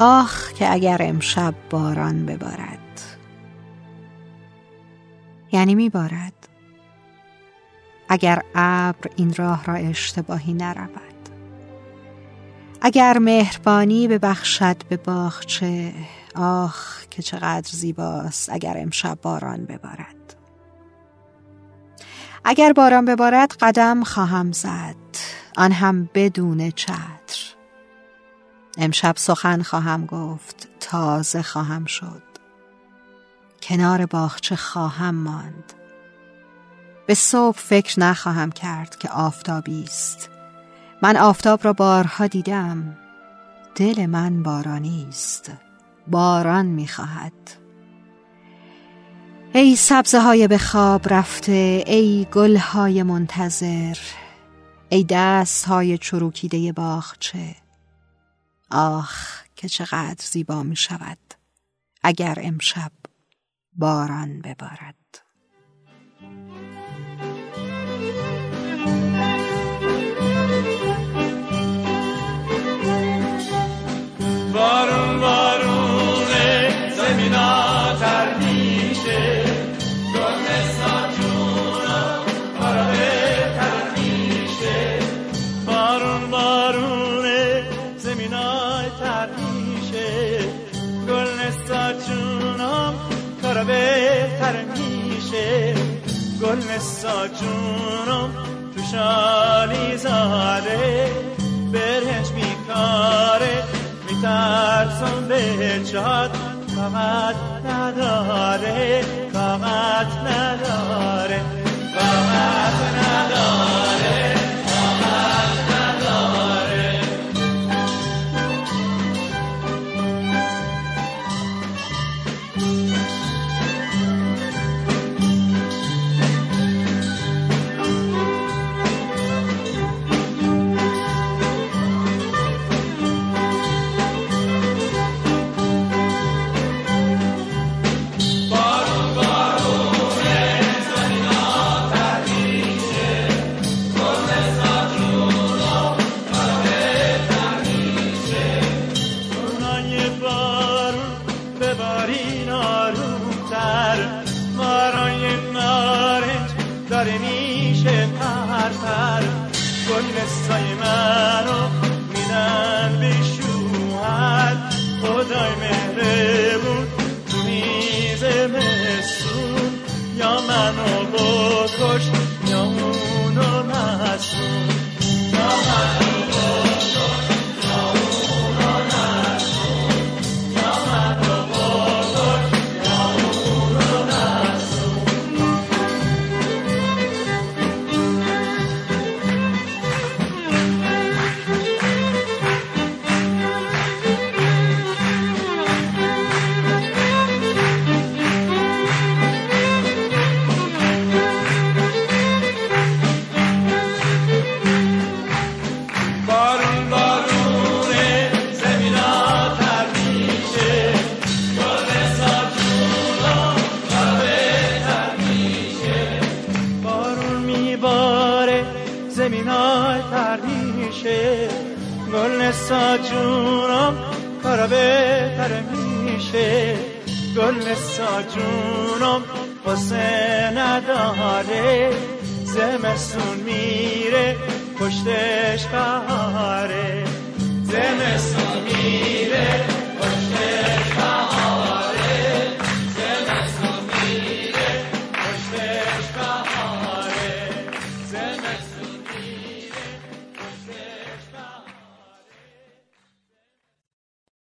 آخ که اگر امشب باران ببارد. یعنی میبارد. اگر ابر این راه را اشتباهی نرود. اگر مهربانی ببخشد به باغچه آخ که چقدر زیباست اگر امشب باران ببارد. اگر باران ببارد قدم خواهم زد آن هم بدون چتر. امشب سخن خواهم گفت تازه خواهم شد. کنار باغچه خواهم ماند. به صبح فکر نخواهم کرد که آفتابی است. من آفتاب را بارها دیدم. دل من بارانی است. باران می‌خواهد ای سبزه های به خواب رفته ای گل های منتظر ای دست های چروکیده باغچه آخ که چقدر زیبا می شود اگر امشب باران ببارد. گل ساجونم تو شالی زاده برنج میکاره میترسم به جاد فقط نداره فقط نداره. داره میشه پرپر گل سای منو زمینا تر میشه گل ساجونم کارا بهتر میشه. گل ساجونم قصه نداره. زمستون میره پشتش قهاره